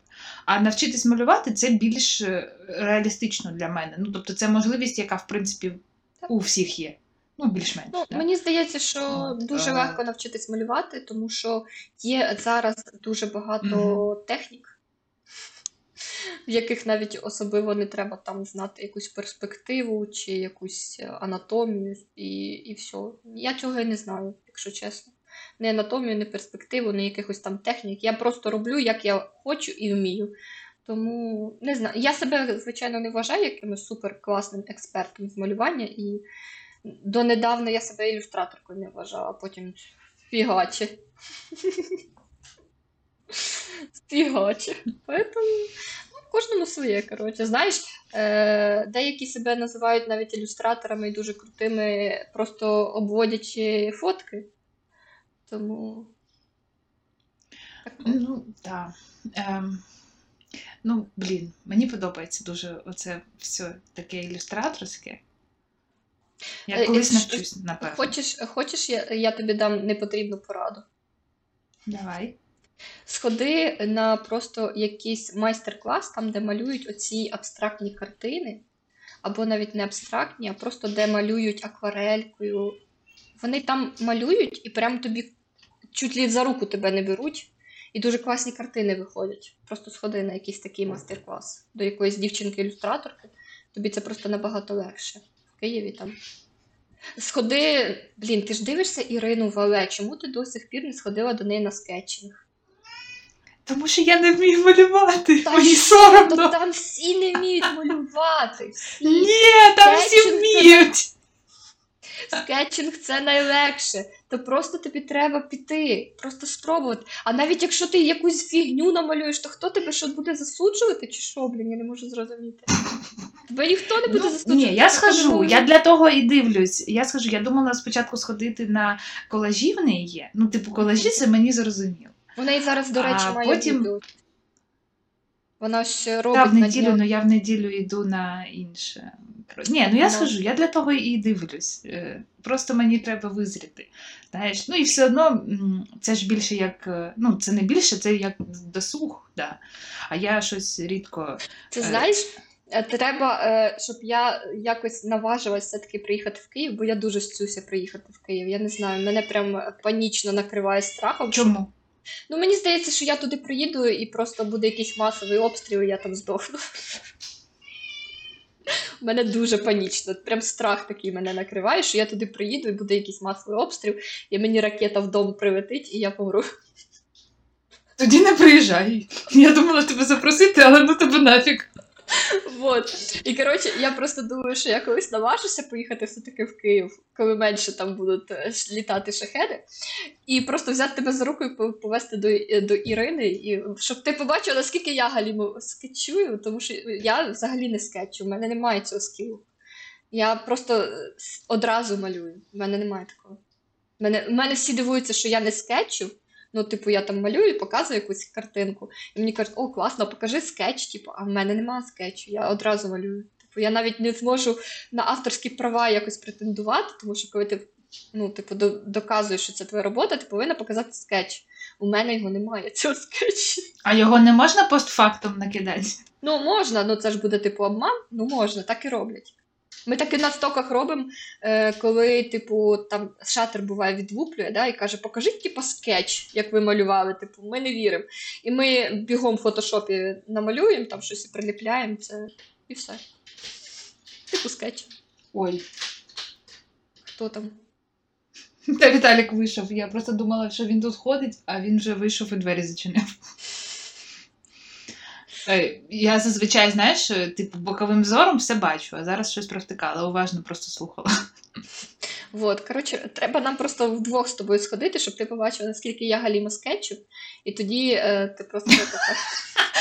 А навчитись малювати це більш е, реалістично для мене. Ну, тобто, це можливість, яка, в принципі, Так. у всіх є. Ну, більш-менш. Ну, так. мені здається, що От, дуже а... легко навчитись малювати, тому що є зараз дуже багато технік, в яких навіть особливо не треба там знати якусь перспективу чи якусь е, анатомію, і, і все. Я цього і не знаю, якщо чесно. Не анатомію, не перспективу, не якихось там технік. Я просто роблю, як я хочу і вмію. Тому не знаю. Я себе, звичайно, не вважаю якимось суперкласним експертом з малювання, і донедавна я себе ілюстраторкою не вважала, а потім фігаче. Фігаче. Поэтому кожному своє, коротше. Знаєш, е, деякі себе називають навіть ілюстраторами і дуже крутими, просто обводячи фотки. Тому. Ну, так. Ем, ну, блін, мені подобається дуже оце все таке ілюстраторське. Я Е, колись е, навчусь, напевно. Хочеш, хочеш я, я тобі дам непотрібну пораду? Давай. Сходи на просто якийсь майстер-клас, там, де малюють оці абстрактні картини, або навіть не абстрактні, а просто де малюють акварелькою. Вони там малюють і прям тобі чуть ли за руку тебе не беруть, і дуже класні картини виходять. Просто сходи на якийсь такий майстер-клас до якоїсь дівчинки-ілюстраторки. Тобі це просто набагато легше. В Києві там. Сходи, блін, ти ж дивишся Ірину Вале, чому ти до сих пір не сходила до неї на скетчинг? Тому що я не вмію малювати. Та Мені соромно. То там всі не вміють малювати. Всі. Ні, там всі Скетчинг це- вміють. Скетчинг це найлегше. То просто тобі треба піти, просто спробувати. А навіть якщо ти якусь фігню намалюєш, то хто тебе що буде засуджувати, чи що, блін, я не можу зрозуміти. Тебе ніхто не буде Ну, засуджувати. ні, я схожу, я для того і дивлюсь. Я скажу, я думала спочатку сходити на колажі в неї є. Ну, типу, колажі це мені зрозуміло. Вона і зараз, до речі, А має потім- відео. Вона ще Та робить в неділю, днях. ну я в неділю йду на інше. Ні, ну я Ну. схожу, я для того і дивлюсь. Е, Просто мені треба визріти. Знаєш, ну і все одно це ж більше як. е, Ну, це не більше, це як досуг, да. А я щось рідко. Ти Е. знаєш, е, треба, щоб я якось наважилась все-таки приїхати в Київ, бо я дуже стюся приїхати в Київ. Я не знаю, мене прям панічно накриває страхом. Чому? Ну мені здається, що я туди приїду і просто буде якийсь масовий обстріл, і я там здохну. У мене дуже панічно. Прям страх такий мене накриває, що я туди приїду і буде якийсь масовий обстріл, і мені ракета в дом прилетить, і я помру. Тоді не приїжджай. Я думала тебе запросити, але ну тебе нафіг. Вот. І коротше, я просто думаю, що я колись наважуся поїхати все-таки в Київ, коли менше там будуть е, літати шахеди, і просто взяти тебе за руку і по- повести до, е, до Ірини, і щоб ти побачила, наскільки я галімо скетчую, тому що я взагалі не скетчу, в мене немає цього скілу. Я просто е, одразу малюю. В мене немає такого. В мене, мене всі дивуються, що я не скетчу, Ну, типу, я там малюю, і показую якусь картинку, і мені кажуть, о, класно, покажи скетч, типу, а в мене немає скетчу, я одразу малюю. Типу, я навіть не зможу на авторські права якось претендувати, тому що коли ти ну, типу, доказуєш, що це твоя робота, ти повинна показати скетч. У мене його немає, цього скетчу. А його не можна постфактум накидати? Ну, можна, ну це ж буде типу обман. Ну можна, так і роблять. Ми так і на стоках робимо, е, коли, типу, там шатер буває відлуплює, да, і каже, покажіть, типу, скетч, як ви малювали. Типу, ми не віримо. І ми бігом в фотошопі намалюємо, там щось і приліпляємо, це і все. Типу скетч. Ой. Хто там? Та Віталік вийшов. Я просто думала, що він тут ходить, а він вже вийшов і двері зачинив. Е, Я зазвичай, знаєш, е, типу, боковим зором все бачу, а зараз щось провтикала, уважно просто слухала. Вот, коротше, треба нам просто вдвох з тобою сходити, щоб ти побачив, наскільки я галіма скетчу, і тоді е, ти просто така.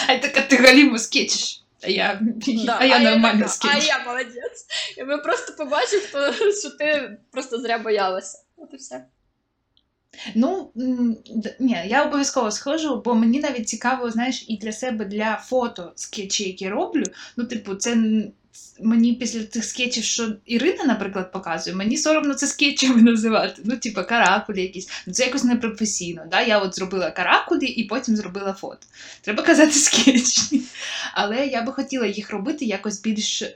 А така ти галіму скетчиш. А я, Да, а я нормально така, скетч. А я молодець. І ми просто побачимо, що ти просто зря боялася. От і все. Ну, ні, я обов'язково схожу, бо мені навіть цікаво, знаєш, і для себе для фото скетчі, які роблю. Ну, типу, це мені після цих скетчів, що Ірина, наприклад, показує, мені соромно це скетчами називати. Ну, типу, каракулі якісь. Ну, це якось непрофесійно. Да? Я от зробила каракулі і потім зробила фото. Треба казати скетчі. Але я би хотіла їх робити якось більш е,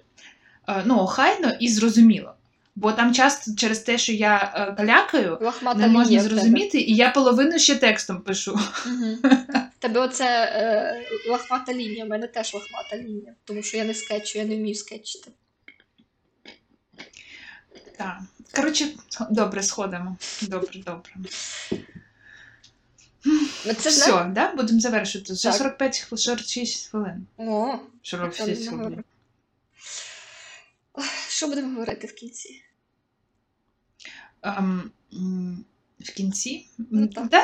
ну, охайно і зрозуміло. Бо там часто через те, що я е, калякаю, Лохмата не можна зрозуміти, і я половину ще текстом пишу. В Тебе оце е, лохмата лінія, в мене теж лохмата лінія, тому що я не скетчу, я не вмію скетчити. Так. Коротше, добре, сходимо. Добре, добре. Ну, Це Все, да? будемо завершити. Вже 45 хвилин, 46 хвилин. О, 46 хвилин. що будемо говорити в кінці? В кінці? Ну, так. Да,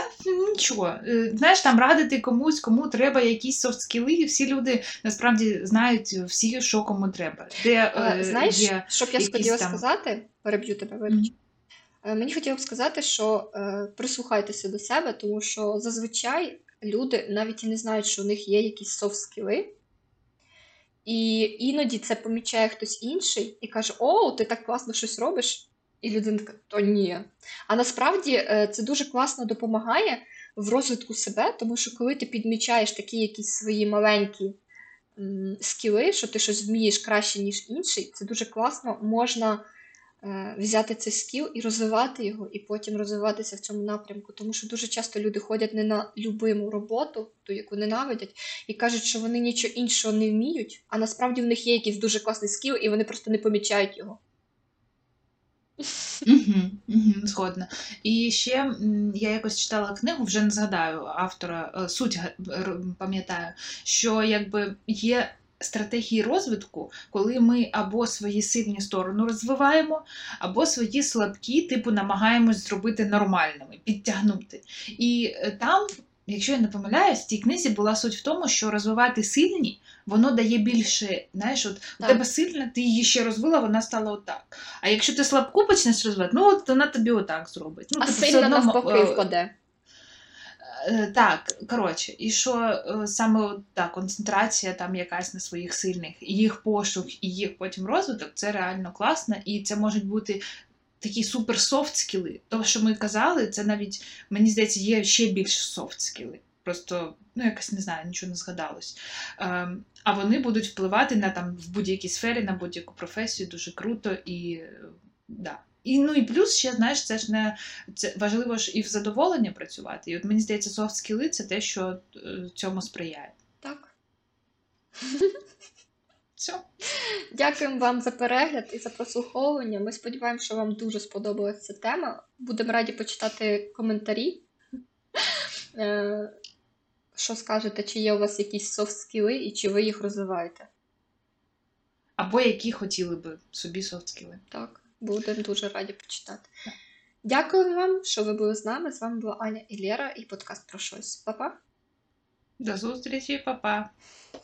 нічого. Е, Знаєш, там радити комусь, кому треба якісь софт-скіли, і всі люди насправді знають всі, що кому треба. Де Е, е, Знаєш, є що б я хотіла там- сказати, переб'ю тебе, вибач. Е, Мені хотілося б сказати, що прислухайтеся до себе, тому що зазвичай люди навіть і не знають, що у них є якісь софт-скіли. І іноді це помічає хтось інший і каже: О, ти так класно щось робиш. І людина така, то ні. А насправді е, це дуже класно допомагає в розвитку себе, тому що коли ти підмічаєш такі якісь свої маленькі скіли, що ти щось вмієш краще, ніж інший, це дуже класно. Можна е, взяти цей скіл і розвивати його, і потім розвиватися в цьому напрямку. Тому що дуже часто люди ходять не на любиму роботу, ту, яку ненавидять, і кажуть, що вони нічого іншого не вміють, а насправді в них є якийсь дуже класний скіл, і вони просто не помічають його. Угу, угу, згодна. І ще я якось читала книгу, вже не згадаю автора, е, суть пам'ятаю, що якби є стратегії розвитку, коли ми або свої сильні сторони розвиваємо, або свої слабкі, типу, намагаємось зробити нормальними, підтягнути. І е, там. Якщо я не помиляюсь, в тій книзі була суть в тому, що розвивати сильні, воно дає більше, знаєш, от у тебе сильна, ти її ще розвила, вона стала отак. А якщо ти слабку почнеш розвивати, ну от вона тобі отак зробить. Ну, а типу, все сильно одно, навпаки е, впаде. е, Так, коротше, і що е, саме та, концентрація там якась на своїх сильних, їх пошук, і їх потім розвиток, це реально класно, і це можуть бути такі супер софт скіли. То, що ми казали, це навіть, мені здається, є ще більш софт скіли. Просто, ну, якось не знаю, нічого не згадалось. Ем, а вони будуть впливати на там в будь-якій сфері, на будь-яку професію, дуже круто і да. І ну і плюс ще, знаєш, це ж не це важливо ж і в задоволення працювати. І от мені здається, софт скіли це те, що е, цьому сприяє. Так. Все. Дякуємо вам за перегляд і за прослуховування. Ми сподіваємося, що вам дуже сподобалася тема. Будемо раді почитати коментарі. Е, Що скажете, чи є у вас якісь софт скіли і чи ви їх розвиваєте? Або які хотіли би собі софт скіли. Так, будемо дуже раді почитати. Дякую вам, що ви були з нами. З вами була Аня і Лєра і подкаст про щось. Па-па! До зустрічі, па-па!